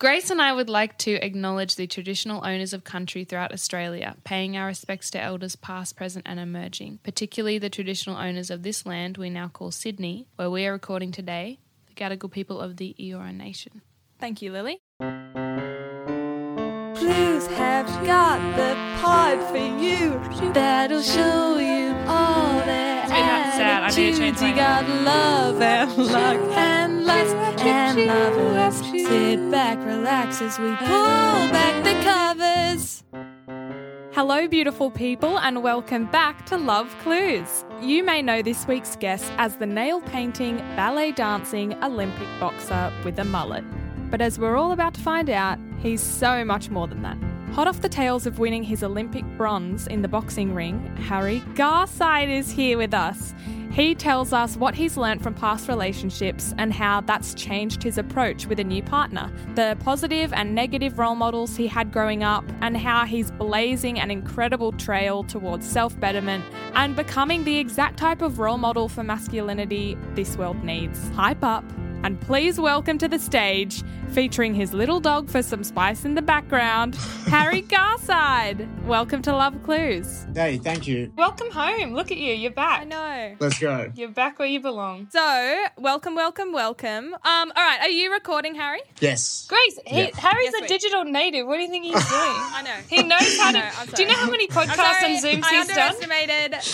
Grace and I would like to acknowledge the traditional owners of country throughout Australia, paying our respects to elders past, present, and emerging, particularly the traditional owners of this land we now call Sydney, where we are recording today, the Gadigal people of the Eora Nation. Thank you, Lily. Clues have got the pod for you that'll show you all their It's a bit sad. I need to change my- You got love and luck and lust and lovers. Sit back, relax as we pull back the covers. Hello, beautiful people, and welcome back to Love Clues. You may know this week's guest as the nail painting, ballet dancing Olympic boxer with a mullet. But as we're all about to find out, he's so much more than that. Hot off the tails of winning his Olympic bronze in the boxing ring, Harry Garside is here with us. He tells us what he's learnt from past relationships and how that's changed his approach with a new partner, the positive and negative role models he had growing up, and how he's blazing an incredible trail towards self betterment and becoming the exact type of role model for masculinity this world needs. Hype up. And please welcome to the stage, featuring his little dog for some spice in the background, Harry Garside. Welcome to Love Clues. Hey, thank you. Welcome home. Look at you. You're back. I know. Let's go. You're back where you belong. So, welcome, welcome, welcome. Um, all right, are you recording, Harry? Yes. Grace, he, Yeah. Harry's Yes, a digital native. What do you think he's doing? I know. He knows how I know, to. Do you know how many I'm podcasts sorry, and Zooms I he's done?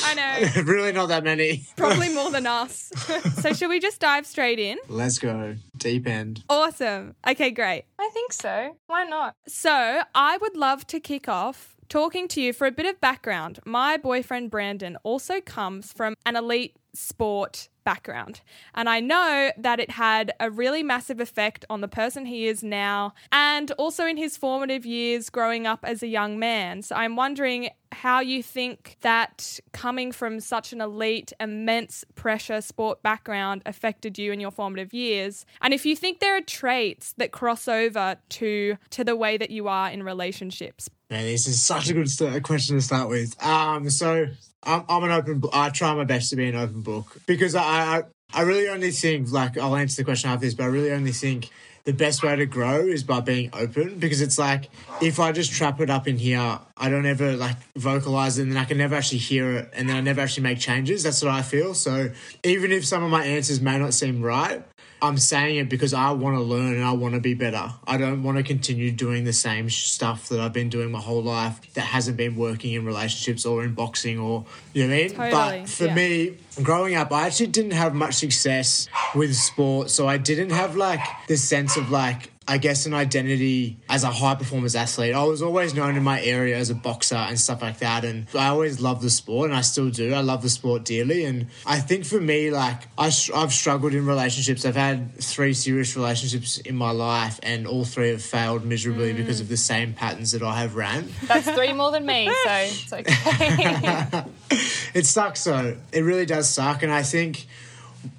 I know. really not that many. Probably more than us. so, should we just dive straight in? Let's go. Deep end. Awesome. Okay, great. I think so. Why not? So, I would love to kick off talking to you for a bit of background. My boyfriend Brandon also comes from an elite sport background, and I know that it had a really massive effect on the person he is now and also in his formative years growing up as a young man. So, I'm wondering how you think that coming from such an elite, immense pressure sport background affected you in your formative years, and if you think there are traits that cross over to to the way that you are in relationships. Man, this is such a good st- question to start with. Um, so I'm, I'm an open. I try my best to be an open book because I, I, I really only think like I'll answer the question after this, but I really only think the best way to grow is by being open because it's like if I just trap it up in here, I don't ever like vocalize it and then I can never actually hear it and then I never actually make changes. That's what I feel. So even if some of my answers may not seem right, I'm saying it because I want to learn and I want to be better. I don't want to continue doing the same stuff that I've been doing my whole life that hasn't been working in relationships or in boxing or, you know what I mean? Totally, But for yeah. me, growing up, I actually didn't have much success with sports. So I didn't have like this sense of like, I guess, an identity as a high performance athlete. I was always known in my area as a boxer and stuff like that. And I always loved the sport and I still do. I love the sport dearly. And I think for me, like, I, I've struggled in relationships. I've had three serious relationships in my life and all three have failed miserably mm. because of the same patterns that I have ran. That's three more than me, so it's okay. it sucks though. It really does suck. And I think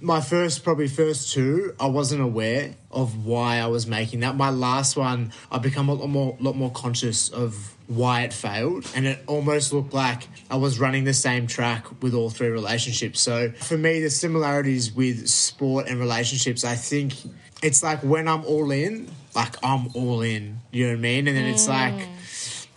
my first, probably first two, I wasn't aware of why I was making that. My last one, I become a lot more, lot more conscious of why it failed, and it almost looked like I was running the same track with all three relationships. So for me, the similarities with sport and relationships, I think it's like when I'm all in, like I'm all in. You know what I mean? And then it's like. Mm.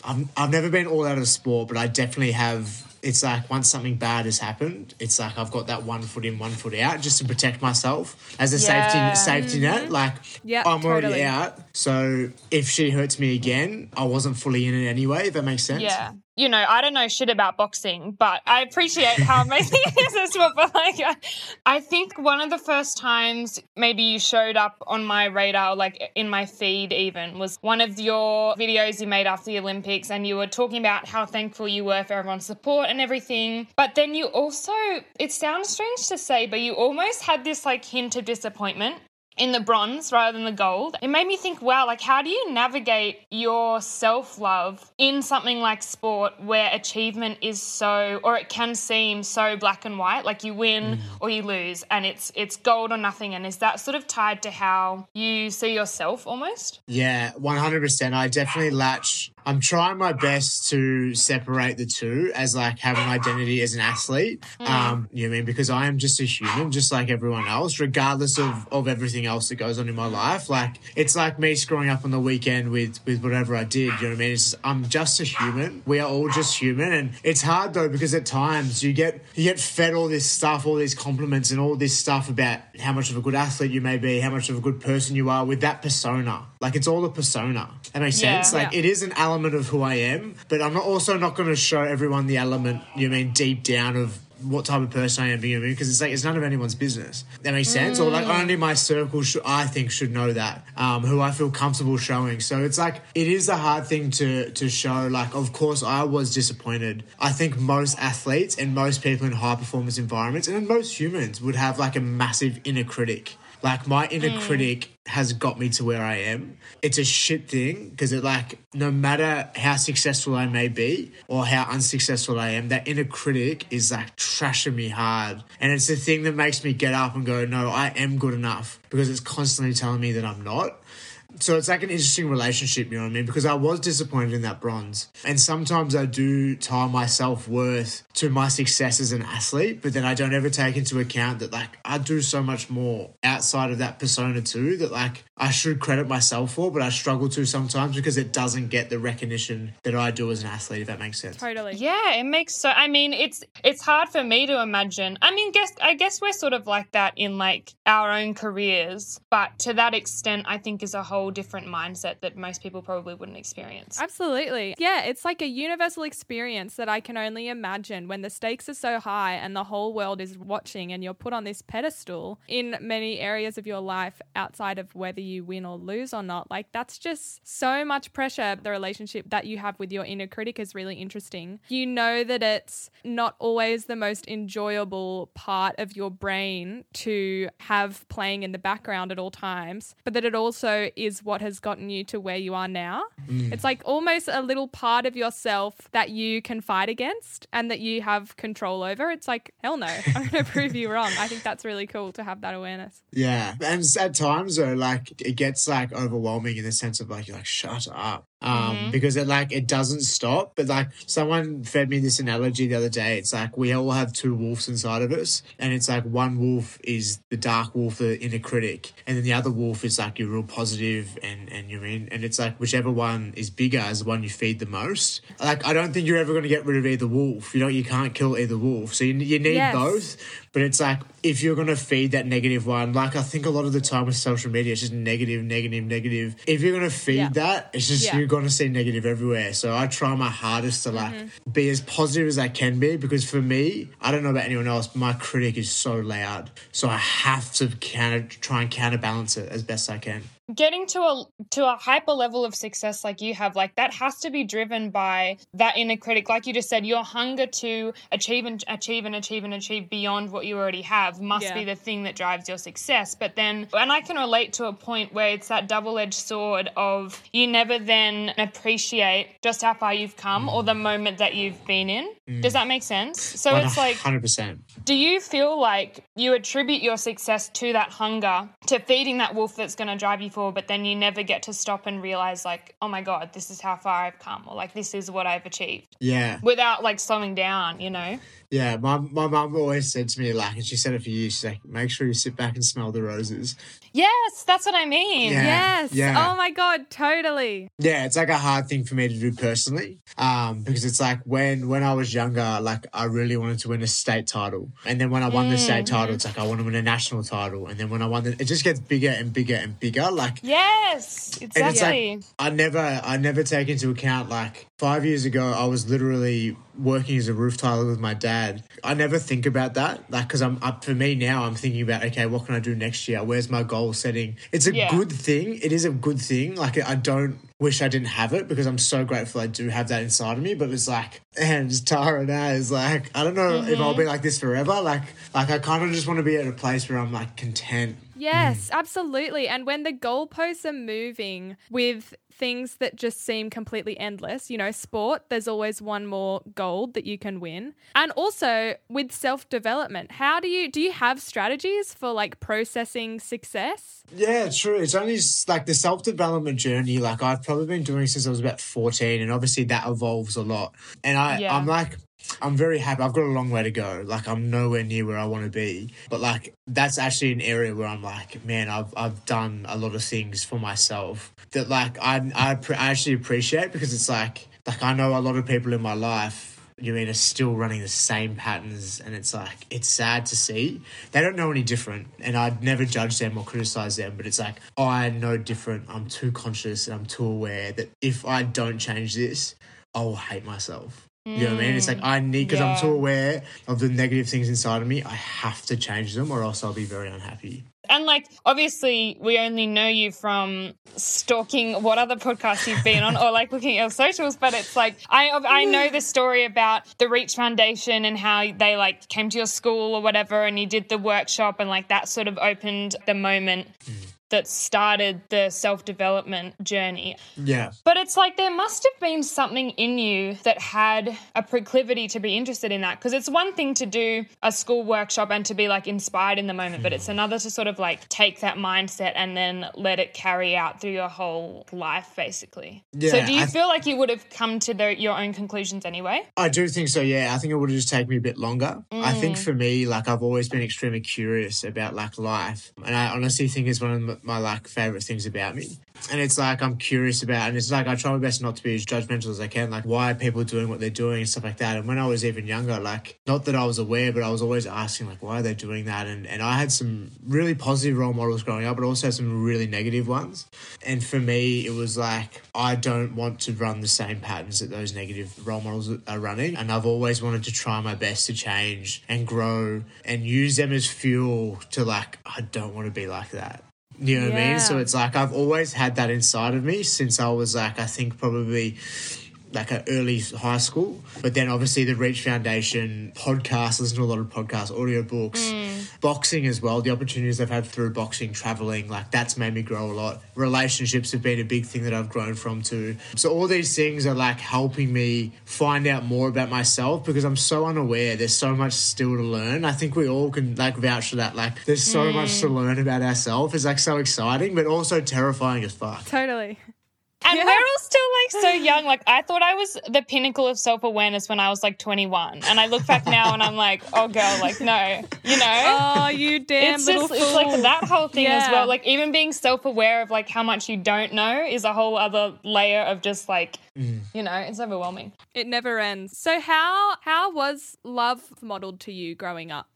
I'm, I've never been all out of sport, but I definitely have. It's like once something bad has happened, it's like I've got that one foot in, one foot out, just to protect myself as a Yeah. safety safety net. Mm-hmm. Like Yeah, I'm already out, so if she hurts me again, I wasn't fully in it anyway. If that makes sense. yeah. You know, I don't know shit about boxing, but I appreciate how amazing it is as well. But like, I, I think one of the first times maybe you showed up on my radar, like in my feed, even was one of your videos you made after the Olympics, and you were talking about how thankful you were for everyone's support and everything. But then you also, it sounds strange to say, but you almost had this like hint of disappointment in the bronze rather than the gold. It made me think, wow, like how do you navigate your self love in something like sport where achievement is so, or it can seem so black and white, like you win mm. or you lose, and it's it's gold or nothing. And is that sort of tied to how you see yourself almost? Yeah, one hundred percent. I definitely latch. I'm trying my best to separate the two as like having identity as an athlete. Um, you know what I mean? Because I am just a human, just like everyone else, regardless of, of everything else that goes on in my life. Like it's like me screwing up on the weekend with with whatever I did. You know what I mean? It's I'm just a human. We are all just human, and it's hard though because at times you get you get fed all this stuff, all these compliments, and all this stuff about how much of a good athlete you may be, how much of a good person you are with that persona. Like it's all a persona. That makes Yeah. sense. Like Yeah. it is an element of who I am, but I'm also not going to show everyone the element. You know I mean deep down of what type of person I am, you know what Because it's like it's none of anyone's business. That makes sense. Or like only my circle, should, I think, should know that. Um, who I feel comfortable showing. So it's like it is a hard thing to to show. Like, of course, I was disappointed. I think most athletes and most people in high performance environments and most humans would have like a massive inner critic. Like my inner critic has got me to where I am. It's a shit thing because it like no matter how successful I may be or how unsuccessful I am, that inner critic is like trashing me hard. And it's the thing that makes me get up and go, no, I am good enough because it's constantly telling me that I'm not. So it's like an interesting relationship, you know what I mean? Because I was disappointed in that bronze. And sometimes I do tie my self worth to my success as an athlete, but then I don't ever take into account that like I do so much more outside of that persona too that like I should credit myself for, but I struggle to sometimes because it doesn't get the recognition that I do as an athlete, if that makes sense. Totally. Yeah, it makes so. I mean, it's it's hard for me to imagine. I mean, guess I guess we're sort of like that in like our own careers, but to that extent, I think is a whole different mindset that most people probably wouldn't experience. Absolutely. Yeah, it's like a universal experience that I can only imagine when the stakes are so high and the whole world is watching and you're put on this pedestal in many areas of your life outside of whether you win or lose or not. Like, that's just so much pressure. The relationship that you have with your inner critic is really interesting. You know that it's not always the most enjoyable part of your brain to have playing in the background at all times, but that it also is what has gotten you to where you are now. Mm. It's like almost a little part of yourself that you can fight against and that you have control over. It's like, hell no, I'm going to prove you wrong. I think that's really cool to have that awareness. Yeah. And at times though, like it gets like overwhelming in the sense of like you're like, shut up. Um, because it like it doesn't stop. But like someone fed me this analogy the other day. It's like we all have two wolves inside of us, and it's like one wolf is the dark wolf, the inner critic, and then the other wolf is like your real positive and and you mean and it's like whichever one is bigger is the one you feed the most. Like I don't think you're ever going to get rid of either wolf. You know you can't kill either wolf, so you, you need Yes. both. But it's like if you're gonna feed that negative one, like I think a lot of the time with social media, it's just negative, negative, negative. If you're gonna feed Yeah. that, it's just Yeah. Mm-hmm. you're gonna see negative everywhere. So I try my hardest to like be as positive as I can be because for me, I don't know about anyone else, but my critic is so loud. So I have to counter try and counterbalance it as best I can. Getting to a to a hyper level of success like you have like that has to be driven by that inner critic. Like you just said your hunger to achieve and achieve and achieve and achieve beyond what you already have must Yeah. be the thing that drives your success. But then and i can relate to a point where it's that double-edged sword of you never then appreciate just how far you've come or the moment that you've been in. Mm. Does that make sense? So it's like hundred percent. do you feel like you attribute your success to that hunger, to feeding that wolf that's going to drive you but then you never get to stop and realize, like, oh my God, this is how far I've come, or like, this is what I've achieved Yeah. without like slowing down, you know? Yeah, my my mum always said to me like, and she said it for you, She's like, make sure you sit back and smell the roses. Yes, that's what I mean. Yeah. Yes. yeah. Oh my God, totally. Yeah, it's like a hard thing for me to do personally, um, because it's like when when I was younger, like I really wanted to win a state title, and then when I won the state title, it's like I want to win a national title, and then when I won the, it just gets bigger and bigger and bigger. Like Yes, and it's exactly. like I never, I never take into account like five years ago, I was literally working as a roof tiler with my dad. I never think about that, like because I'm up for me now. I'm thinking about okay, what can I do next year? Where's my goal setting? It's a Yeah. good thing. It is a good thing. Like I don't wish I didn't have it because I'm so grateful I do have that inside of me. But it's like, and Tara now is like, I don't know if I'll mm-hmm. be like this forever. Like, like I kind of just want to be at a place where I'm like content Yes, mm. absolutely. And when the goalposts are moving with things that just seem completely endless, you know, sport, there's always one more gold that you can win. And also with self-development, how do you do you have strategies for like processing success? Yeah, true. It's only like the self development journey. Like I've probably been doing since I was about fourteen, and obviously that evolves a lot. And I, Yeah. I'm like, I'm very happy. I've got a long way to go. Like I'm nowhere near where I want to be. But like that's actually an area where I'm like, man, I've I've done a lot of things for myself that like I I, pre- I actually appreciate because it's like like I know a lot of people in my life you mean are still running the same patterns and it's like it's sad to see they don't know any different and i'd never judge them or criticize them but it's like i know different i'm too conscious and i'm too aware that if i don't change this i'll hate myself you know what I mean? It's like I need because I'm yeah. too aware of the negative things inside of me. I have to change them, or else I'll be very unhappy. And like, obviously, we only know you from stalking what other podcasts you've been on, or like looking at your socials. But it's like I I know the story about the Reach Foundation and how they like came to your school or whatever, and you did the workshop, and like that sort of opened the moment mm. That started the self development journey. Yeah, But it's like there must have been something in you that had a proclivity to be interested in that. Because it's one thing to do a school workshop and to be like inspired in the moment, but it's another to sort of like take that mindset and then let it carry out through your whole life, basically. Yeah, so do you I- feel like you would have come to the, your own conclusions anyway? I do think so. Yeah, I think it would have just taken me a bit longer. I think Mm. for me, like I've always been extremely curious about like life, and I honestly think it's one of m- my like favorite things about me. And it's like I'm curious about, and it's like I try my best not to be as judgmental as I can. Like, why are people doing what they're doing and stuff like that? And when I was even younger, like not that I was aware, but I was always asking like, why are they doing that? And and I had some really positive role models growing up, but also some really negative ones. And for me, it was like I don't want to run the same patterns that those negative role models are running. And I've always wanted to try my best to change and grow and use them as fuel to like, I don't want to be like that. You know what I mean? So it's like I've always had that inside of me since I was like, I think probably like a early high school. But then obviously the Reach Foundation podcast, listen to a lot of podcasts, audiobooks, mm. boxing as well. The opportunities I've had through boxing, traveling, like that's made me grow a lot. Relationships have been a big thing that I've grown from too. So all these things are like helping me find out more about myself because I'm so unaware. There's so much still to learn. I think we all can like vouch for that. Like there's so much to mm. learn about ourselves. It's like so exciting, but also terrifying as fuck. Totally. And Yeah. we're all still like so young. Like I thought I was the pinnacle of self awareness when I was like 21, and I look back now and I'm like, oh girl, like no, you know. Oh, you damn it's little just it's like that whole thing as well. Like even being self aware of like how much you don't know is a whole other layer of just like mm. you know it's overwhelming. It never ends. So how how was love modeled to you growing up?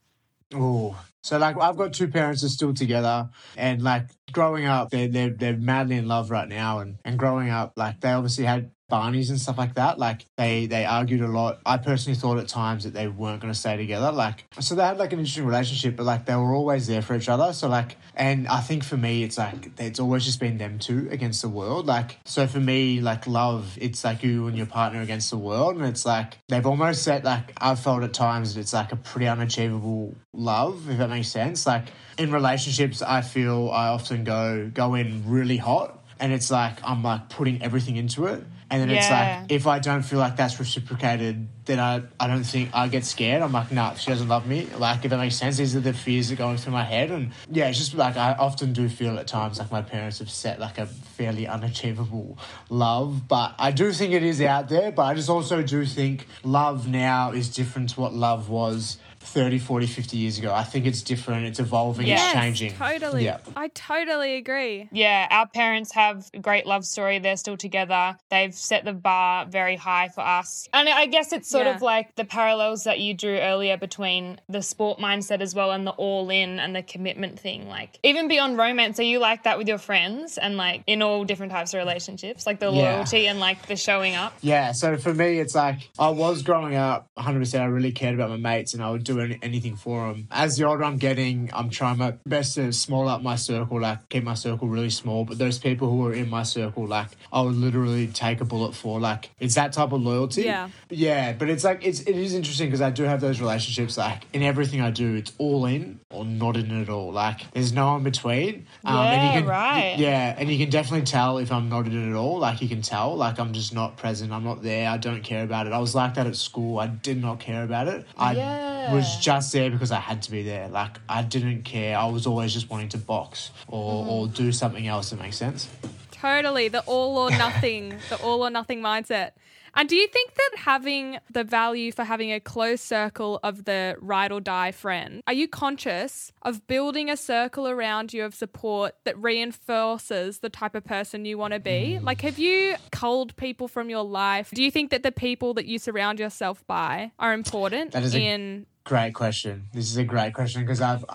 Oh, so like I've got two parents that are still together, and like growing up, they're they're they're madly in love right now, and and growing up, like they obviously had Barneys and stuff like that. Like they they argued a lot. I personally thought at times that they weren't going to stay together. Like so they had like an interesting relationship, but like they were always there for each other. So like, and I think for me, it's like it's always just been them two against the world. Like so for me, like love, it's like you and your partner against the world, and it's like they've almost set like I've felt at times that it's like a pretty unachievable love, if that makes sense. Like in relationships, I feel I often go go in really hot, and it's like I'm like putting everything into it. And then it's like if I don't feel like that's reciprocated, then I, I don't think I get scared. I'm like, nah, she doesn't love me. Like if that makes sense, these are the fears that are going through my head. And yeah, it's just like I often do feel at times like my parents have set like a fairly unachievable love. But I do think it is out there. But I just also do think love now is different to what love was 30, 40, 50 years ago. I think it's different. It's evolving. Yes, it's changing. Totally. Yeah. I totally agree. Yeah, our parents have a great love story. They're still together. They've set the bar very high for us. And I guess it's sort Yeah. of like the parallels that you drew earlier between the sport mindset as well and the all in and the commitment thing. Like, even beyond romance, are you like that with your friends and like in all different types of relationships? Like the Yeah. loyalty and like the showing up? Yeah, so for me, it's like I was growing up 100%. I really cared about my mates and I would do do any, anything for them. As the older I'm getting, I'm trying my best to small up my circle, like keep my circle really small. But those people who are in my circle, like I would literally take a bullet for. Like it's that type of loyalty. Yeah. Yeah, but it's like it's it is interesting because I do have those relationships. Like in everything I do, it's all in or not in at all. Like there's no in between. Um, and Yeah, you can, right. Yeah, and you can definitely tell if I'm not in it at all. Like you can tell, like I'm just not present. I'm not there. I don't care about it. I was like that at school. I did not care about it. I Yeah. was just there because I had to be there. Like I didn't care. I was always just wanting to box or or do something else that makes sense. Totally, the all or nothing, the all or nothing mindset. And do you think that having the value for having a close circle of the ride or die friend, are you conscious of building a circle around you of support that reinforces the type of person you want to be? Mm. Like, have you culled people from your life? Do you think that the people that you surround yourself by are important That is a- in Great question. This is a great question because I've,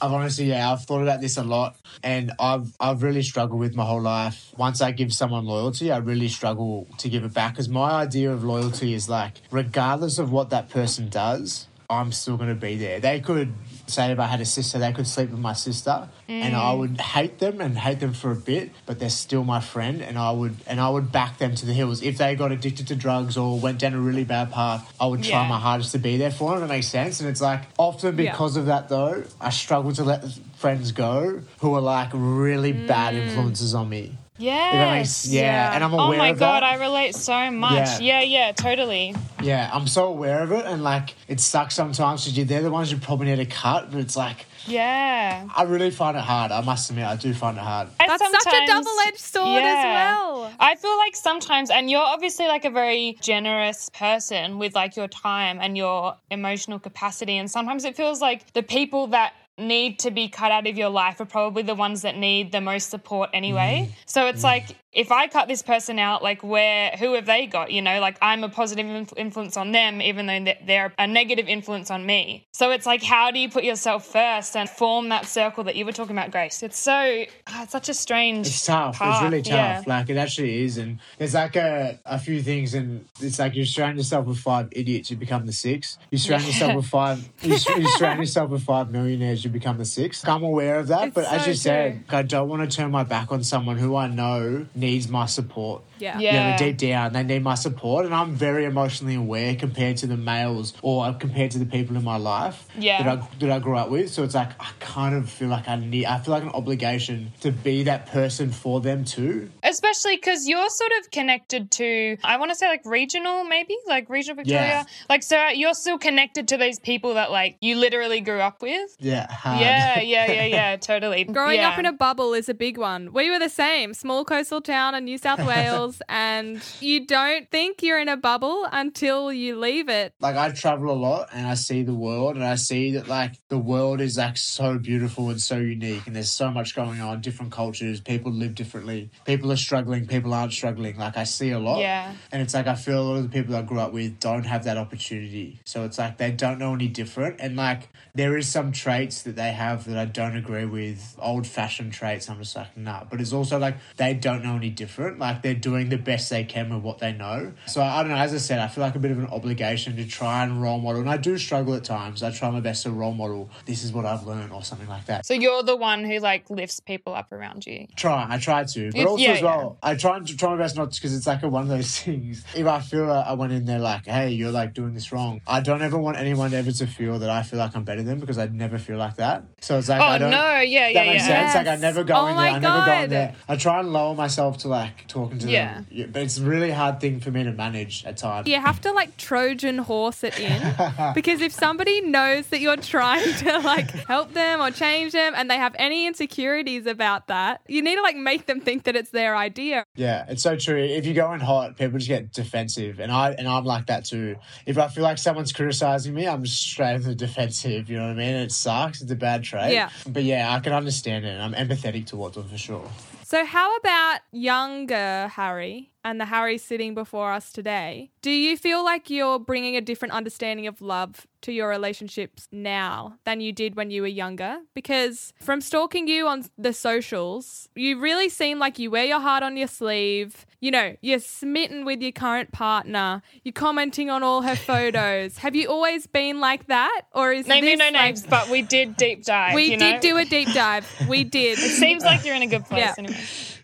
I've honestly, yeah, I've thought about this a lot, and I've, I've really struggled with my whole life. Once I give someone loyalty, I really struggle to give it back because my idea of loyalty is like, regardless of what that person does, I'm still going to be there. They could say if I had a sister, they could sleep with my sister, and I mm. would hate them and hate them for a bit, but they're still my friend, and I would and I would back them to the hills if they got addicted to drugs or went down a really bad path. I would try Yeah. my hardest to be there for them. It makes sense, and it's like often Yeah. because of that though, I struggle to let friends go who are like really bad mm. influences on me. Yes. makes- yeah, and I'm Oh my god, that. I relate so much. Yeah. Yeah, yeah, totally. Yeah, I'm so aware of it, and like it sucks sometimes because they're the ones you probably need to cut, but it's like. Yeah. I really find it hard. I must admit, I do find it hard. I That's such a double-edged sword as well. I feel like sometimes, and you're obviously like a very generous person with like your time and your emotional capacity, and sometimes it feels like the people that need to be cut out of your life are probably the ones that need the most support anyway. Mm-hmm. So it's like if I cut this person out, like where who have they got? You know, like I'm a positive influence on them, even though they- they're a negative influence on me. So it's like, how do you put yourself first and form that circle that you were talking about, Grace? It's so ah, it's such a strange. It's tough. path, It's really tough. yeah. Like it actually is, and there's like a, a few things, and it's like you surround yourself with five idiots, you become the six. You surround yourself with five. You, you surround yourself with five millionaires, you become the six. I'm aware of that, It's but as so you said. I don't want to turn my back on someone who I know needs my support. Yeah. Yeah. Yeah, but deep down, they need my support, and I'm very emotionally aware compared to the males or uh, compared to the people in my life Yeah. that I that I grew up with. So it's like I kind of feel like I need, I feel like an obligation to be that person for them too. Especially because you're sort of connected to, I want to say like regional, maybe like regional Victoria. Yeah. Like, so uh, you're still connected to those people that like you literally grew up with. Yeah, hard. Yeah, yeah, yeah, yeah, totally. Growing yeah. up in a bubble is a big one. We were the same, small coastal town in New South Wales, and you don't think you're in a bubble until you leave it. like I travel a lot and I see the world and I see that like the world is like so beautiful and so unique and there's so much going on, different cultures, people live differently, people are struggling, people aren't struggling. Like I see a lot. Yeah. And it's like I feel a lot of the people I grew up with don't have that opportunity. So it's like they don't know any different. And like there is some traits that they have that I don't agree with, old fashioned traits. I'm just like, nah. But it's also like they don't know any different. Like they're doing the best they can with what they know. So I don't know, as I said, I feel like a bit of an obligation to try and role model. And I do struggle at times. I try my best to role model this is what I've learned or something like that. So you're the one who like lifts people up around you. Try, I try to, but If- also yeah, as well, I try and try my best not because it's like a, one of those things. If I feel like I went in there like, hey, you're like doing this wrong, I don't ever want anyone ever to feel that I feel like I'm better than because I'd never feel like that. So it's like, Oh I don't, no, yeah, yeah, that makes yeah. sense. Like I never go Oh in there. I never go in there. I try and lower myself to like talking to Yeah. them. Yeah, but it's a really hard thing for me to manage at times. You have to like Trojan horse it in because if somebody knows that you're trying to like help them or change them and they have any insecurities about that, you need to like make them think that it's their idea. Yeah, it's so true. If you go in hot, people just get defensive, and I and I'm like that too. If I feel like someone's criticizing me, I'm just straight into the defensive. You know what I mean? It sucks. It's a bad trait. Yeah. But yeah, I can understand it. and I'm empathetic towards them for sure. So, how about younger Harry and the Harry sitting before us today? Do you feel like you're bringing a different understanding of love to your relationships now than you did when you were younger? Because from stalking you on the socials, you really seem like you wear your heart on your sleeve. You know, you're smitten with your current partner. You're commenting on all her photos. Have you always been like that, or is Name me no like- names, but we did deep dive. We did know? do a deep dive. We did. It seems like you're in a good place Yeah. anyway.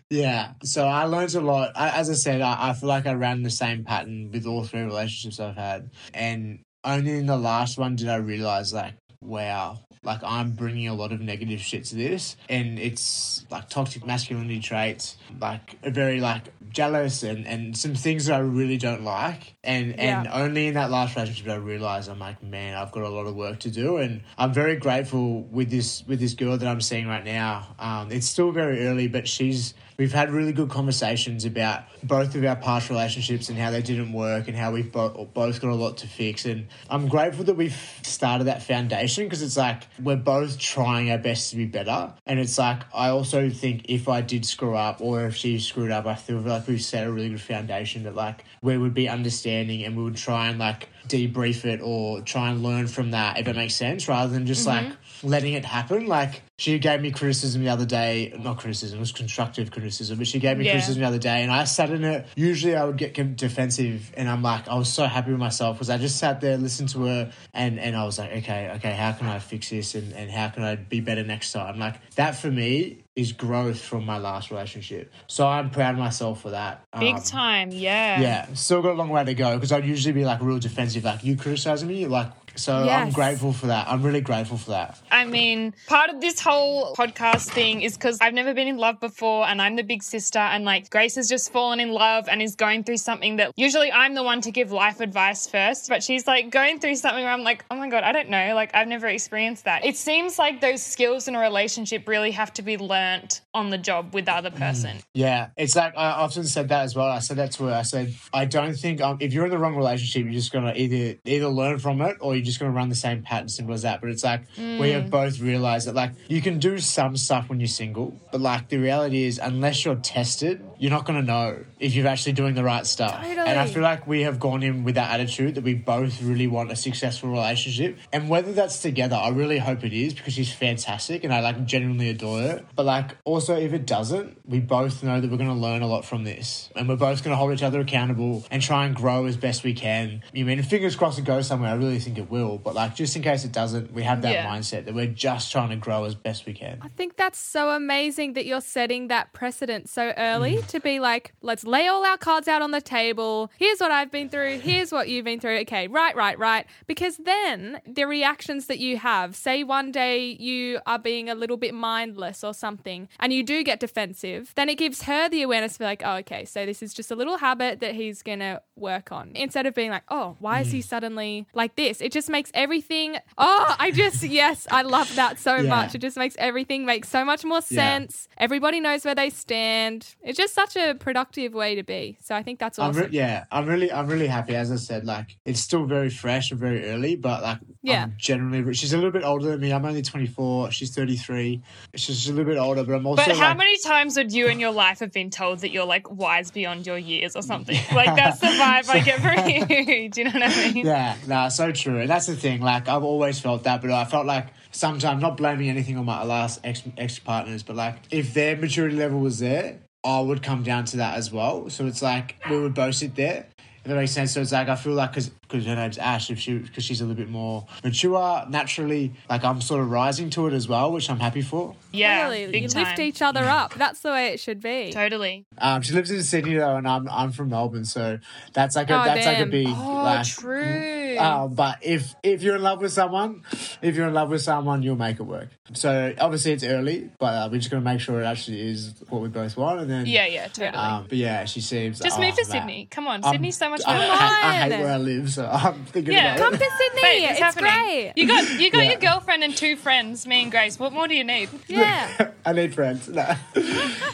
Yeah, so I learned a lot. I, as I said, I, I feel like I ran the same pattern with all three relationships I've had, and only in the last one did I realize like, wow, like I'm bringing a lot of negative shit to this, and it's like toxic masculinity traits, like a very like jealous and and some things that I really don't like, and and only in that last relationship did I realize I'm like, man, I've got a lot of work to do, and I'm very grateful with this with this girl that I'm seeing right now. Um, it's still very early, but she's we've had really good conversations about both of our past relationships and how they didn't work and how we've bo- both got a lot to fix. And I'm grateful that we've started that foundation because it's like we're both trying our best to be better. And it's like I also think if I did screw up or if she screwed up, I feel like we've set a really good foundation that like we would be understanding and we would try and like debrief it or try and learn from that if it makes sense rather than just mm-hmm. like letting it happen. Like she gave me criticism the other day, not criticism, it was constructive criticism, but she gave me Yeah. criticism the other day and I sat in it. Usually I would get defensive and I'm like, I was so happy with myself because I just sat there, listened to her and, and I was like, okay, okay, how can I fix this and, and how can I be better next time? Like that for me is growth from my last relationship. So I'm proud of myself for that. Big Um, time, yeah. yeah, still got a long way to go because I'd usually be like real defensive, like you criticizing me, like so. I'm grateful for that. I'm really grateful for that. I mean, part of this whole podcast thing is because I've never been in love before and I'm the big sister, and like Grace has just fallen in love and is going through something that usually I'm the one to give life advice first, but she's like going through something where I'm like, oh my God, I don't know. Like, I've never experienced that. It seems like those skills in a relationship really have to be learnt on the job with the other person. Yeah, it's like I often said that as well. I said that to her. I said I don't think um, if you're in the wrong relationship, you're just gonna either either learn from it or you're just gonna run the same pattern. Simple as that. But it's like we have mm. both realized that like you can do some stuff when you're single, but like the reality is unless you're tested, you're not gonna know if you're actually doing the right stuff. And I feel like we have gone in with that attitude that we both really want a successful relationship. And whether that's together, I really hope it is because she's fantastic and I like genuinely adore her. But like also if it doesn't, we both know that we're gonna learn a lot from this. And we're both gonna hold each other accountable and try and grow as best we can. You mean fingers crossed it goes somewhere, I really think it will. But like just in case it doesn't, we have that Yeah. mindset that we're just trying to grow as best we can. I think that's so amazing that you're setting that precedent so early Mm. to be like, let's lay all our cards out on the table. Here's what I've been through. Here's what you've been through. Okay, right, right, right. Because then the reactions that you have, say one day you are being a little bit mindless or something and you do get defensive, then it gives her the awareness to be like, oh, okay, so this is just a little habit that he's going to work on. Instead of being like, oh, why Mm. is he suddenly like this? It just makes everything, oh, I just, yes, I love that so Yeah. much. It just makes everything make so much more Yeah. sense. Everybody knows where they stand. It's just such a productive way to be. So I think that's I'm awesome. re- yeah, I'm really, I'm really happy. As I said, like it's still very fresh and very early, but like, Yeah. I'm generally, she's a little bit older than me. I'm only 24. She's 33. She's a little bit older, but I'm also. But how like- many times would you in your life have been told that you're like wise beyond your years or something? Like that's the vibe I get from you. Do you know what I mean? Yeah, no, so true. And that's the thing. Like, I've always felt that, but I felt like sometimes, not blaming anything on my last ex ex partners, but like, if their maturity level was there, I would come down to that as well. So it's like we would both sit there. If that makes sense. So it's like I feel like because because her name's Ash, if she because she's a little bit more mature naturally, like I'm sort of rising to it as well, which I'm happy for. Yeah, Totally. big you time. lift each other up. That's the way it should be. Totally. Um, she lives in Sydney though, and I'm I'm from Melbourne, so that's like a Oh, that's like a big Oh, like true. Um, but if if you're in love with someone, if you're in love with someone, you'll make it work. So obviously it's early, but uh, we're just gonna make sure it actually is what we both want, and then yeah, yeah, totally. Um, but yeah, she seems Just oh, move to man. Sydney. Come on, Um, Sydney's so much I, better. I, hate, I hate where I live, so I'm thinking Yeah. about Come it. to Sydney. Babe, it's, it's happening. great. You got you got Yeah. your girlfriend and two friends, me and Grace. What more do you need? yeah. I need friends. No.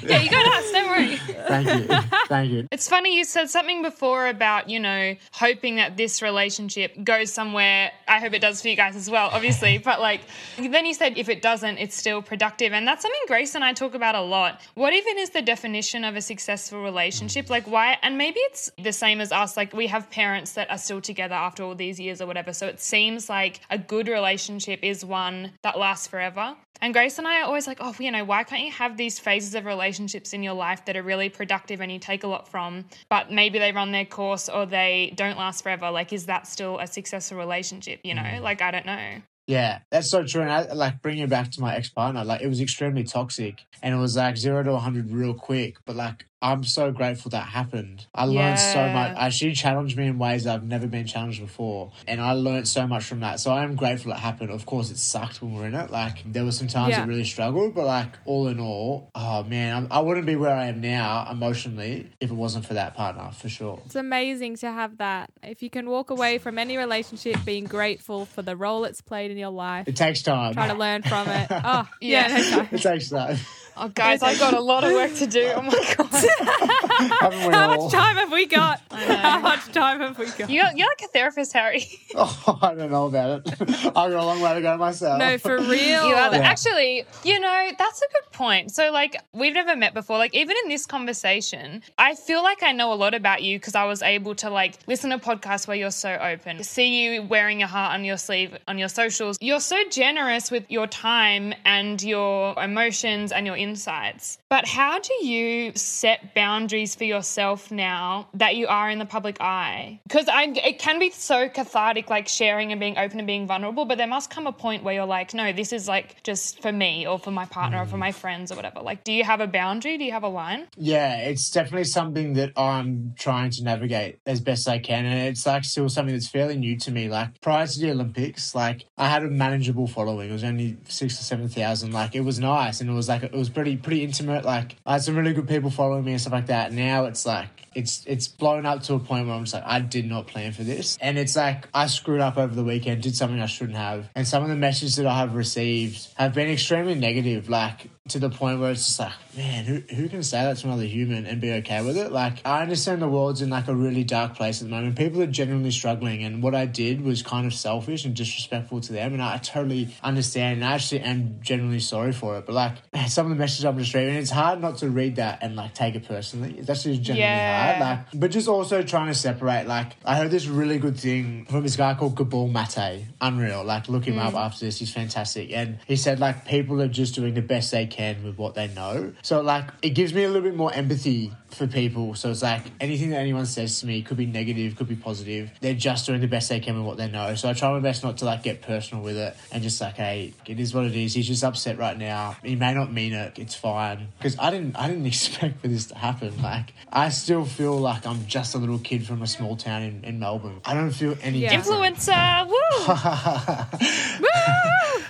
Yeah, you got us. Don't worry. Thank you, thank you. It's funny you said something before about, you know, hoping that this relationship goes somewhere. I hope it does for you guys as well, obviously. but like, then you said if it doesn't, it's still productive. And that's something Grace and I talk about a lot. What even is the definition of a successful relationship? Like, why? And maybe it's the same as us. Like, we have parents that are still together after all these years or whatever. So it seems like a good relationship is one that lasts forever. And Grace and I are always like, oh, you know, why can't you have these phases of relationships in your life that are really productive and you take a lot from, but maybe they run their course or they don't last forever? Like, is that still a successful relationship? You know, mm. like, I don't know. Yeah, that's so true. And I, like bringing it back to my ex partner, like it was extremely toxic and it was like zero to 100 real quick. But like, I'm so grateful that happened. I learned so much. She challenged me in ways I've never been challenged before. And I learned so much from that. So I am grateful it happened. Of course, it sucked when we were in it. Like, there were some times Yeah. it really struggled. But like, all in all, oh man, I'm, I wouldn't be where I am now emotionally if it wasn't for that partner, for sure. It's amazing to have that. If you can walk away from any relationship being grateful for the role it's played in your life, It takes time. try to learn from it. Oh, yeah. Yeah. it takes time. Oh, guys, I got a lot of work to do. Oh my God. How all? much time have we got? How much time have we got? You're, you're like a therapist, Harry. Oh, I don't know about it. I've got a long way to go myself. No, for real. You are the, Yeah. actually, you know, that's a good point. So, like, we've never met before. Like, even in this conversation, I feel like I know a lot about you because I was able to like listen to podcasts where you're so open, see you wearing your heart on your sleeve on your socials. You're so generous with your time and your emotions and your insights. But how do you set boundaries for yourself now that you are in the public eye? Because I, it can be so cathartic, like sharing and being open and being vulnerable. But there must come a point where you're like, no, this is like just for me or for my partner or for my mm. friends or whatever. Like, do you have a boundary? Do you have a line? Yeah, it's definitely something that I'm trying to navigate as best I can. And it's like still something that's fairly new to me. Like prior to the Olympics, like I had a manageable following. It was only six or seven thousand. Like it was nice and it was like it was pretty pretty intimate. Like I had some really good people following me and stuff like that. Now it's like it's it's blown up to a point where I'm just like, I did not plan for this. And it's like I screwed up over the weekend, did something I shouldn't have. And some of the messages that I have received have been extremely negative, like to the point where it's just like, man, who, who can say that to another human and be okay with it? Like, I understand the world's in like a really dark place at the moment. People are genuinely struggling, and what I did was kind of selfish and disrespectful to them, and I totally understand. And I actually am genuinely sorry for it. But like, some of the messages I'm just reading, and it's hard not to read that and like take it personally. It's actually genuinely Yeah. hard. Like, but just also trying to separate. Like, I heard this really good thing from this guy called Gabor Mate. Unreal. Like, look him mm. up after this. He's fantastic. And he said like people are just doing the best they can with what they know. So like, it gives me a little bit more empathy for people. So it's like anything that anyone says to me could be negative, could be positive. They're just doing the best they can with what they know. So I try my best not to like get personal with it and just like, hey, it is what it is. He's just upset right now. He may not mean it. It's fine. Because I didn't, I didn't expect for this to happen. Like I still feel like I'm just a little kid from a small town in, in Melbourne. I don't feel any Yeah. Influencer, woo!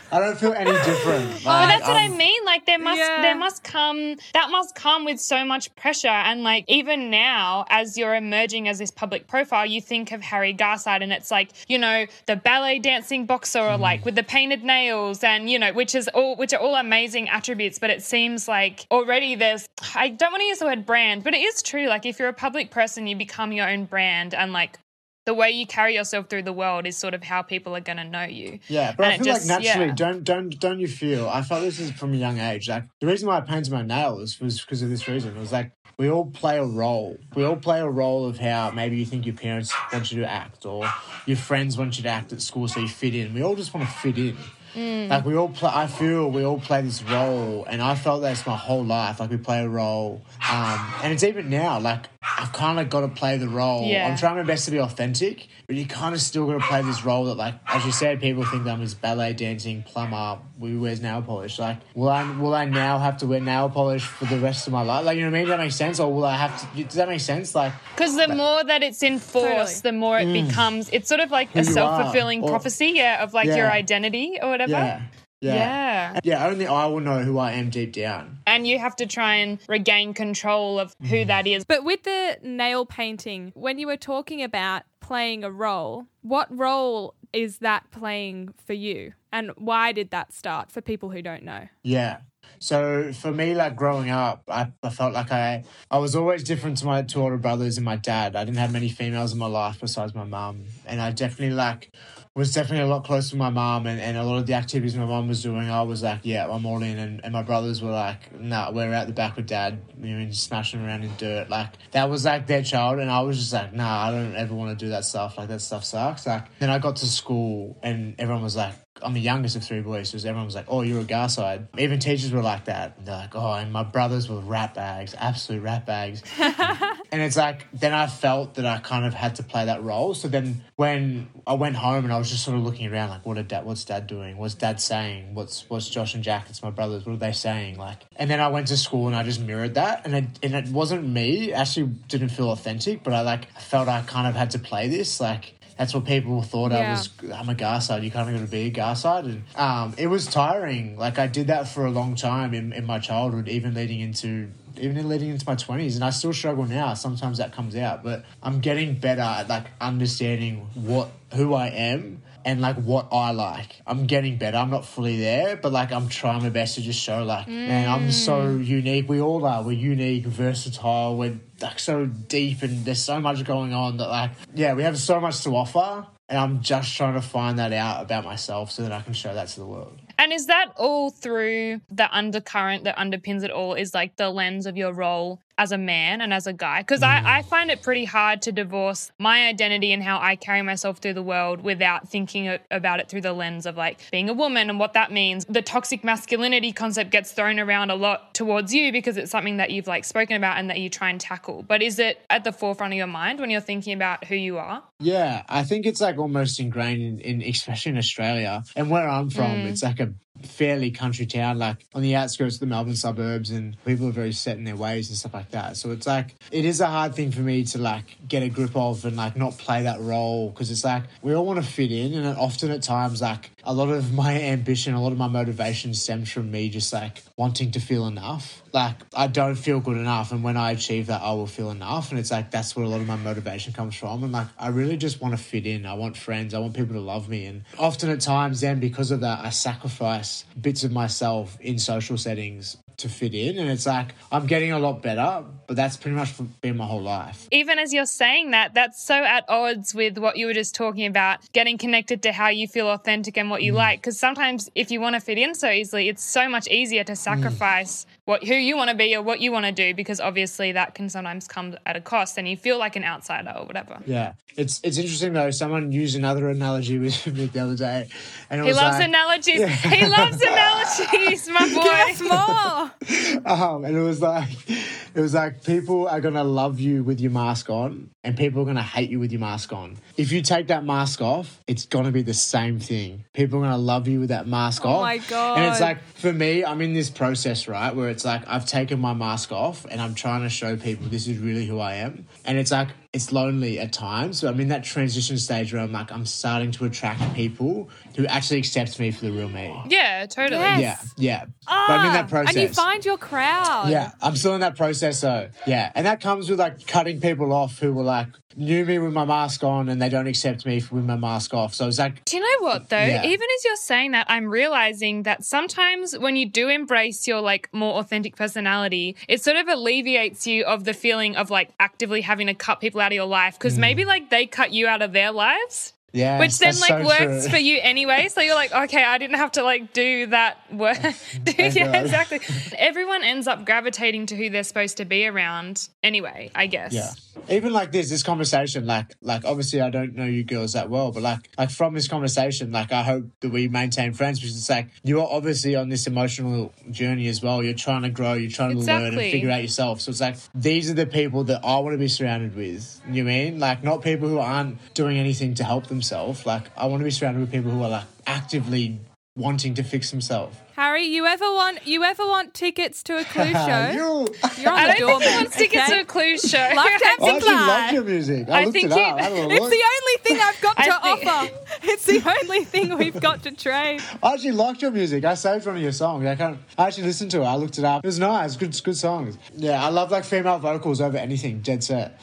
I don't feel any different. But oh, that's what I I'm- mean. Like there must Yeah. there must come that must come with so much pressure. And like even now, as you're emerging as this public profile, you think of Harry Garside and it's like, you know, the ballet dancing boxer or like with the painted nails and you know, which is all which are all amazing attributes, but it seems like already there's I don't want to use the word brand, but it is true. Like if you're a public person, you become your own brand and like the way you carry yourself through the world is sort of how people are going to know you. Yeah, but I And it feel just- like naturally, yeah. don't don't don't you feel? I felt this is from a young age. Like the reason why I painted my nails was because of this reason. It was like we all play a role. We all play a role of how maybe you think your parents want you to act, or your friends want you to act at school, so you fit in. We all just want to fit in. Mm. Like we all play. I feel we all play this role, and I felt that's my whole life. Like we play a role, um, and it's even now. Like I've kind of got to play the role. Yeah. I'm trying my best to be authentic, but you kind of still got to play this role that, like, as you said, people think I'm this ballet dancing plumber who wears nail polish. Like, will I will I now have to wear nail polish for the rest of my life? Like, you know what I mean? Does that make sense? Or will I have to? Does that make sense? Like, Because the more that it's enforced, Totally. the more it becomes. It's sort of like Mm. A self fulfilling prophecy, yeah, of like your identity or whatever. yeah, yeah, Yeah. yeah. Only I will know who I am deep down. And you have to try and regain control of who Mm. that is. But with the nail painting, when you were talking about playing a role, what role is that playing for you? And why did that start for people who don't know? Yeah. So for me, like growing up, I, I felt like I I was always different to my two older brothers and my dad. I didn't have many females in my life besides my mum, and I definitely like was definitely a lot closer to my mom and, and a lot of the activities my mom was doing, I was like, yeah, I'm all in. And, and my brothers were like, nah, we're out the back with dad, you know, smashing around in dirt. Like, that was like their child. And I was just like, nah, I don't ever want to do that stuff. Like, that stuff sucks. Like, then I got to school and everyone was like, I'm the youngest of three boys, so everyone was like, "Oh, you're a Garside." Even teachers were like that. And They're like, "Oh," and my brothers were rat bags, absolute rat bags. and it's like then I felt that I kind of had to play that role. So then when I went home and I was just sort of looking around, like, "What dad? What's dad doing? What's dad saying? What's what's Josh and Jack? It's my brothers. What are they saying?" Like, and then I went to school and I just mirrored that, and it and it wasn't me. It actually, didn't feel authentic, but I like felt I kind of had to play this, like that's what people thought I was. I'm a Garside. You kind of got to be a Garside, and um, it was tiring. Like I did that for a long time in, in my childhood, even leading into even leading into my twenties, and I still struggle now. Sometimes that comes out, but I'm getting better at like understanding what who I am and like what I like. I'm getting better. I'm not fully there, but like I'm trying my best to just show like, man, I'm so mm. unique. We all are. We're unique, versatile. We're like so deep, and there's so much going on that like, yeah, we have so much to offer. And I'm just trying to find that out about myself so that I can show that to the world. And is that all through the undercurrent that underpins it all? Is like the lens of your role as a man and as a guy? Because I, mm. I find it pretty hard to divorce my identity and how I carry myself through the world without thinking about it through the lens of like being a woman and what that means. The toxic masculinity concept gets thrown around a lot towards you because it's something that you've like spoken about and that you try and tackle. But is it at the forefront of your mind when you're thinking about who you are? Yeah, I think it's like almost ingrained in, in especially in Australia and where I'm from. Mm. It's like a fairly country town, like on the outskirts of the Melbourne suburbs, and people are very set in their ways and stuff like that. So it's like it is a hard thing for me to like get a grip of and like not play that role because it's like we all want to fit in, and often at times like a lot of my ambition, a lot of my motivation stems from me just like wanting to feel enough. Like I don't feel good enough, and when I achieve that, I will feel enough. And it's like that's where a lot of my motivation comes from. And like I really just want to fit in. I want friends. I want people to love me. And often at times, then because of that, I sacrifice bits of myself in social settings to fit in. And it's like I'm getting a lot better, but that's pretty much been my whole life. even as you're saying that, that's so at odds with what you were just talking about, getting connected to how you feel authentic and what you mm. like. Because sometimes if you want to fit in so easily, it's so much easier to mm. sacrifice what who you want to be or what you want to do, because obviously that can sometimes come at a cost and you feel like an outsider or whatever. Yeah, it's it's interesting though. Someone used another analogy with me the other day, and it He was loves like, analogies. He loves analogies, my boy. Give us more. Um, and it was like, it was like people are gonna love you with your mask on, and people are gonna hate you with your mask on. If you take that mask off, it's gonna be the same thing. People are gonna love you with that mask off. Oh my God. And it's like for me, I'm in this process, right, where it's like I've taken my mask off, and I'm trying to show people this is really who I am. And it's like it's lonely at times. So I'm in that transition stage where I'm like I'm starting to attract people who actually accepts me for the real me. Yeah, totally. Yes. Yeah, yeah. but I'm in that Ah, process. And you find your crowd. Yeah, I'm still in that process though. Yeah, and that comes with like cutting people off who were like knew me with my mask on and they don't accept me with my mask off. So it's like, Do you know what though? Yeah. Even as you're saying that, I'm realizing that sometimes when you do embrace your like more authentic personality, it sort of alleviates you of the feeling of like actively having to cut people out of your life because maybe like they cut you out of their lives. Yeah, Which then like so works true. for you anyway. So you're like, okay, I didn't have to like do that work. yeah, exactly. Everyone ends up gravitating to who they're supposed to be around anyway, I guess. Yeah. Even like this, this conversation, like, like obviously I don't know you girls that well, but like, like from this conversation, like I hope that we maintain friends because it's like you are obviously on this emotional journey as well. You're trying to grow, you're trying to learn and figure out yourself. So it's like these are the people that I want to be surrounded with. You know I mean? Like not people who aren't doing anything to help themselves. Like I want to be surrounded with people who are like actively wanting to fix themselves. Harry, you ever want you ever want tickets to a clue show? You- You're on I the don't door, think he wants tickets okay? to a cruise show. Like oh, I dancing actually fly. loved your music. I, I looked think it up. you- I had a It's look. the only thing I've got to think- offer. It's the only thing we've got to trade. I actually liked your music. I saved one of your songs. I can't. I actually listened to it. I looked it up. It was nice. Good, good songs. Yeah, I love like female vocals over anything. Dead set.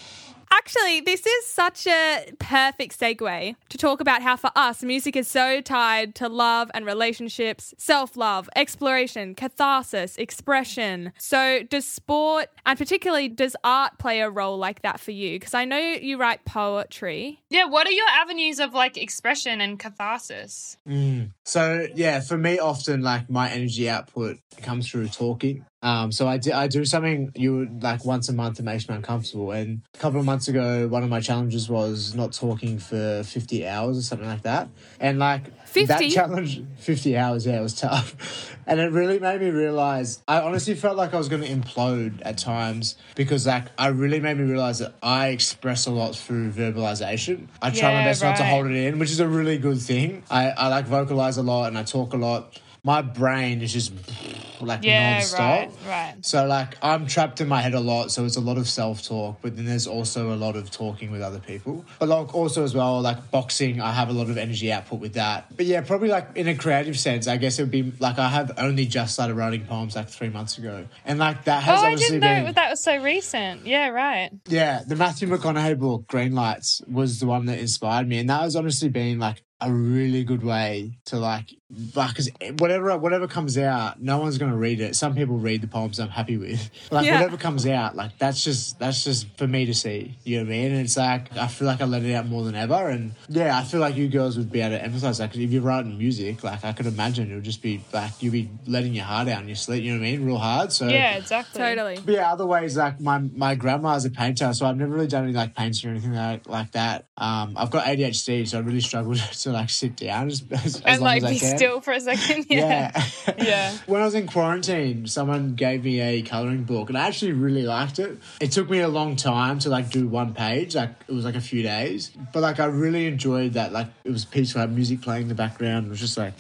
Actually, this is such a perfect segue to talk about how for us, music is so tied to love and relationships, self love, exploration, catharsis, expression. So, does sport and particularly does art play a role like that for you? Because I know you write poetry. Yeah, what are your avenues of like expression and catharsis? Mm. So yeah, for me, often like my energy output comes through talking. Um, so I do, I do something you like once a month that makes me uncomfortable. And a couple of months ago, one of my challenges was not talking for 50 hours or something like that. And like 50? that challenge, 50 hours, yeah, it was tough. And it really made me realize, I honestly felt like I was going to implode at times because like I really made me realize that I express a lot through verbalization. I try my Yeah, best not to hold it in, which is a really good thing. I, I like vocalize a lot and I talk a lot. My brain is just like Yeah, non-stop. right, right. So like I'm trapped in my head a lot, so it's a lot of self-talk, but then there's also a lot of talking with other people. But like also as well, like boxing, I have a lot of energy output with that. But yeah, probably like in a creative sense, I guess it would be like I have only just started writing poems like three months ago. And like that has Oh, I obviously didn't know been that was so recent. Yeah, right. yeah, the Matthew McConaughey book, Green Lights, was the one that inspired me, and that has honestly been like a really good way to like, because whatever whatever comes out, no one's gonna read it. Some people read the poems I'm happy with. Like Yeah. whatever comes out, like that's just that's just for me to see. You know what I mean? And it's like I feel like I let it out more than ever, and yeah, I feel like you girls would be able to emphasize that. Because if you're writing music, like I could imagine it would just be like you'd be letting your heart out in your sleep. You know what I mean? Real hard. So Yeah, exactly. Totally. but yeah, other ways like my my grandma is a painter, so I've never really done any like painting or anything like, like that. Um, I've got ADHD, so I really struggled to like sit down as, as, And long like as I be still for a second. Yeah. Yeah. Yeah. when I was in quarantine, someone gave me a coloring book, and I actually really liked it. It took me a long time to like do one page, like it was like a few days, but like I really enjoyed that. Like it was peaceful, I had music playing in the background. It was just like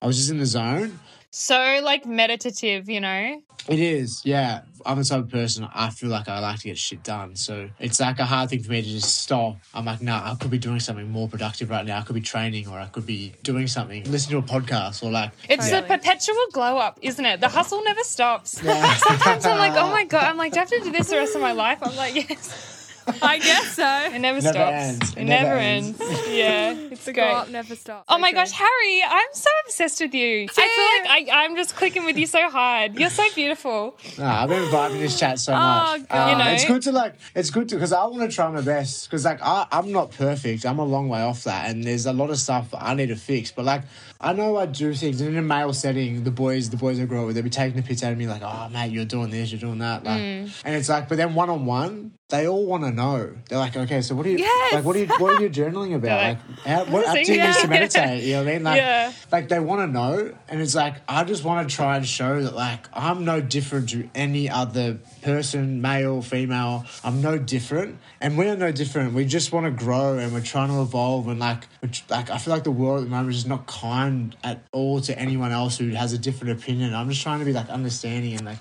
I was just in the zone. So like meditative, you know? It is, yeah. I'm the type of person I feel like I like to get shit done. So it's like a hard thing for me to just stop. I'm like, nah, I could be doing something more productive right now. I could be training or I could be doing something, listening to a podcast or like It's Totally. a perpetual glow up, isn't it? The hustle never stops. Yeah. Sometimes I'm like, oh my god, I'm like, do I have to do this the rest of my life? I'm like, yes. I guess so. It never, Never stops. ends. It, It never, never ends. ends. yeah, it's The great. go up never stops. Oh my gosh, Harry, I'm so obsessed with you. I feel like I, I'm just clicking with you so hard. You're so beautiful. Nah, I've been vibing this chat so much. God. Um, You know? It's good to like. It's good to because I want to try my best. Because like I, I'm not perfect. I'm a long way off that, and there's a lot of stuff I need to fix. But like I know I do things. And in a male setting, the boys, the boys I grow up with, they'll be taking the piss out of me, like, "Oh, mate, you're doing this, you're doing that." Like, Mm. and it's like, but then one on one, they all want to know. They're like, "Okay, so what are you Yes. like? What are you what are you journaling about? Like, how, what "What is activities it?" to meditate? You know what I mean? Like, Yeah. like they want to know and it's like i just want to try and show that like i'm no different to any other person male female i'm no different and we're no different we just want to grow and we're trying to evolve and like like i feel like the world at the moment is not kind at all to anyone else who has a different opinion i'm just trying to be like understanding and like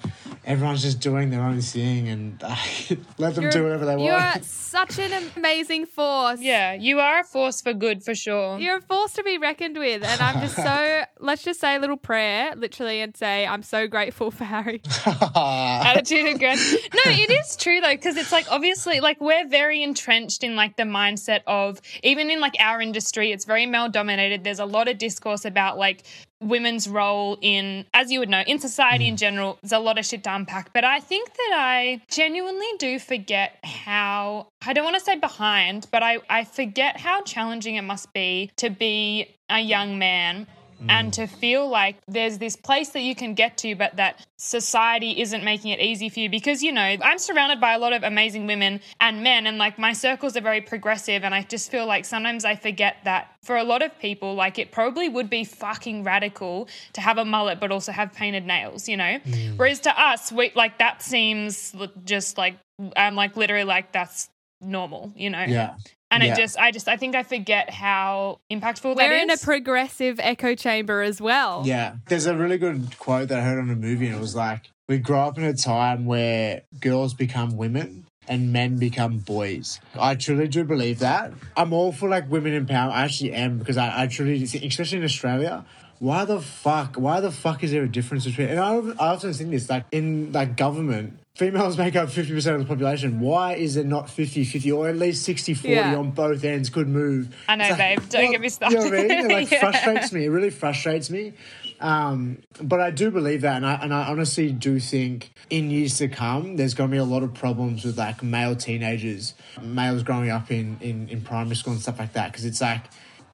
everyone's just doing their own thing and let them You're- do whatever they want. You are such an amazing force. Yeah, you are a force for good for sure. You're a force to be reckoned with. And I'm just so, let's just say a little prayer, literally, and say, I'm so grateful for Harry. attitude of good. No, it is true though, because it's like obviously like we're very entrenched in like the mindset of even in like our industry, it's very male dominated. There's a lot of discourse about like women's role in, as you would know, in society in mm. general. There's a lot of shit to unpack. But I think that I genuinely do forget how I don't want to say behind, but I, I forget how challenging it must be to be a young man and to feel like there's this place that you can get to, but that society isn't making it easy for you because, you know, I'm surrounded by a lot of amazing women and men, and like my circles are very progressive. And I just feel like sometimes I forget that for a lot of people, like it probably would be fucking radical to have a mullet, but also have painted nails, you know? Mm. Whereas to us, we like that seems just like, I'm like literally like, that's normal, you know? yeah And Yeah. it just, I just, I think I forget how impactful that We're is. in a progressive echo chamber as well. Yeah. There's a really good quote that I heard on a movie, and it was like, We grow up in a time where girls become women and men become boys. I truly do believe that. I'm all for like women empowerment. I actually am because I, I truly especially in Australia, why the fuck? Why the fuck is there a difference between? And I, I often think this, like in like government, females make up 50% of the population. Why is it not 50 50 or at least 60 40 Yeah. on both ends could move? I know, It's babe. Don't well, get me You know what I mean? It like Yeah. frustrates me. It really frustrates me. Um, but I do believe that, and I, and I honestly do think in years to come, there's going to be a lot of problems with like male teenagers, males growing up in, in, in primary school and stuff like that, because it's like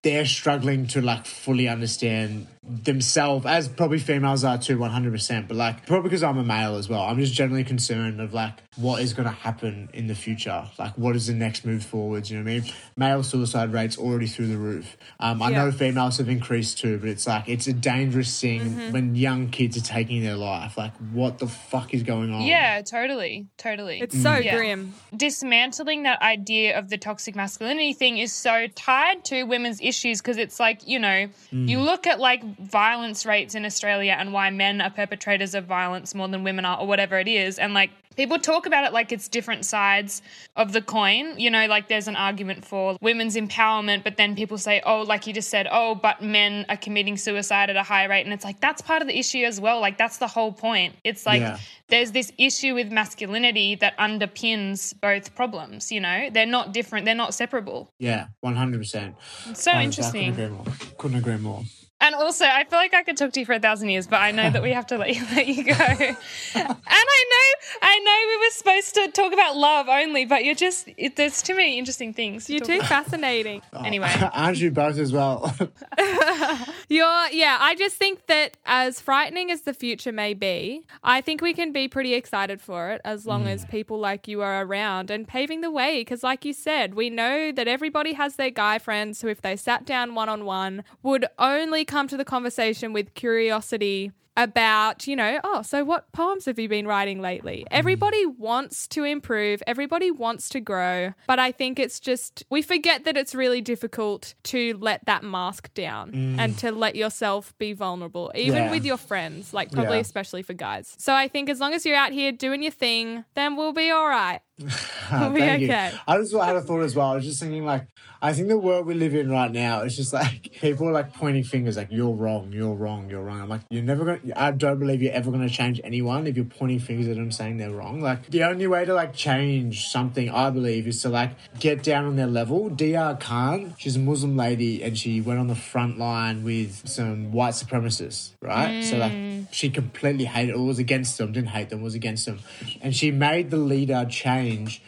they're struggling to like fully understand themselves as probably females are too 100% but like probably because i'm a male as well i'm just generally concerned of like what is going to happen in the future like what is the next move forwards you know what i mean male suicide rates already through the roof um, i know females have increased too but it's like it's a dangerous thing Mm-hmm. when young kids are taking their life like what the fuck is going on Yeah, totally. Totally. It's so Yeah. grim. dismantling that idea of the toxic masculinity thing is so tied to women's issues because it's like, you know, you look at like violence rates in Australia and why men are perpetrators of violence more than women are, or whatever it is. And like, people talk about it like it's different sides of the coin. You know, like there's an argument for women's empowerment, but then people say, oh, like you just said, oh, but men are committing suicide at a high rate. And it's like, that's part of the issue as well. Like, that's the whole point. It's like, Yeah. there's this issue with masculinity that underpins both problems. You know, they're not different, they're not separable. yeah 100% It's so I interesting. couldn't agree more couldn't agree more And also, I feel like I could talk to you for a thousand years, but I know that we have to let you, let you go. and I know, I know we were supposed to talk about love only, but you're just, it, there's too many interesting things. to You're talk too about. fascinating. Oh, anyway. aren't you both as well You're, yeah, I just think that as frightening as the future may be, I think we can be pretty excited for it as long as mm. people like you are around and paving the way. Because, like you said, we know that everybody has their guy friends who, if they sat down one on one, would only come to the conversation with curiosity about, you know, oh, so what poems have you been writing lately? Mm. Everybody wants to improve, everybody wants to grow, but I think it's just, we forget that it's really difficult to let that mask down mm. and to let yourself be vulnerable, even Yeah. with your friends, like probably Yeah. especially for guys. So I think as long as you're out here doing your thing, then we'll be all right. Oh, Be Thank you. okay. I just had a thought as well. I was just thinking, like, I think the world we live in right now is just like people are like pointing fingers, like you're wrong, you're wrong, you're wrong. I'm like, you're never gonna. I don't believe you're ever gonna change anyone if you're pointing fingers at them saying they're wrong. Like the only way to like change something, I believe, is to like get down on their level. Dr. Khan, she's a Muslim lady, and she went on the front line with some white supremacists, right? So like mm. she completely hated, or was against them, didn't hate them, was against them, and she made the leader change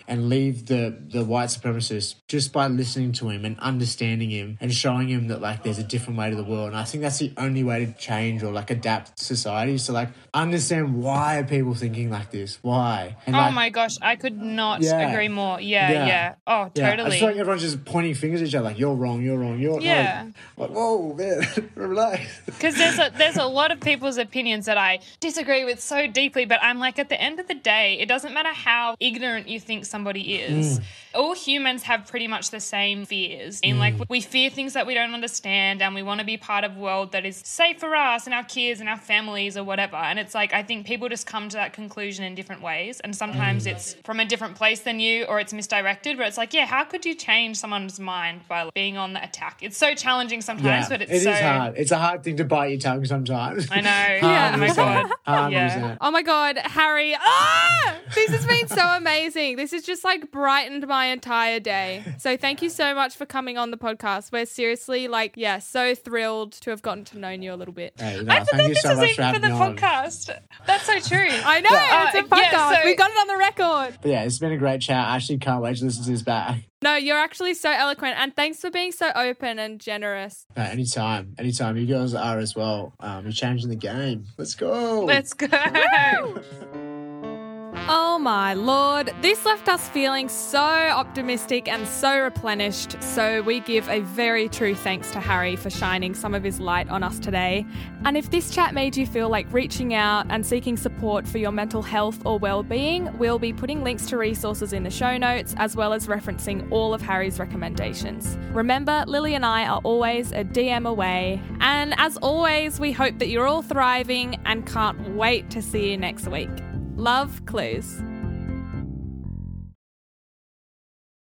and leave the the white supremacist just by listening to him and understanding him and showing him that like there's a different way to the world. And I think that's the only way to change or like adapt society. So like understand why are people thinking like this? Why? And Oh like, my gosh, I could not Yeah. agree more. Yeah, Yeah. yeah. Oh, yeah, I totally. just feel like everyone's just pointing fingers at each other, like you're wrong, you're wrong, you're Yeah. Like, like, whoa, man, relax. Because there's a, there's a lot of people's opinions that I disagree with so deeply, but I'm like, at the end of the day, it doesn't matter how ignorant you think somebody is. Mm. All humans have pretty much the same fears. And like, we fear things that we don't understand, and we want to be part of a world that is safe for us and our kids and our families or whatever. And it's like, I think people just come to that conclusion in different ways. And sometimes it's from a different place than you, or it's misdirected, but it's like, yeah, how could you change someone's mind by being on the attack? It's so challenging sometimes, but it's it is so. hard. It's a hard thing to bite your tongue sometimes. I know. Yeah. Oh my god. Yeah. Oh my God, Harry. Ah! This has been so amazing. This has just like brightened my entire day. So thank you so much for coming on the podcast. We're seriously like, yeah, so thrilled to have gotten to know you a little bit. Hey, no, I thought thank that you this so was much for for the me on. podcast. That's so true. I know, Uh, it's a yeah, podcast. so- we got it on the record. But yeah, it's been a great chat. I actually can't wait to listen to this back. No, you're actually so eloquent. And thanks for being so open and generous. Uh, anytime, anytime. You girls are as well. Um, you're changing the game. Let's go. Let's go. Oh my lord, this left us feeling so optimistic and so replenished. So, we give a very true thanks to Harry for shining some of his light on us today. And if this chat made you feel like reaching out and seeking support for your mental health or well being, we'll be putting links to resources in the show notes as well as referencing all of Harry's recommendations. Remember, Lily and I are always a DM away. And as always, we hope that you're all thriving and can't wait to see you next week. Love clues.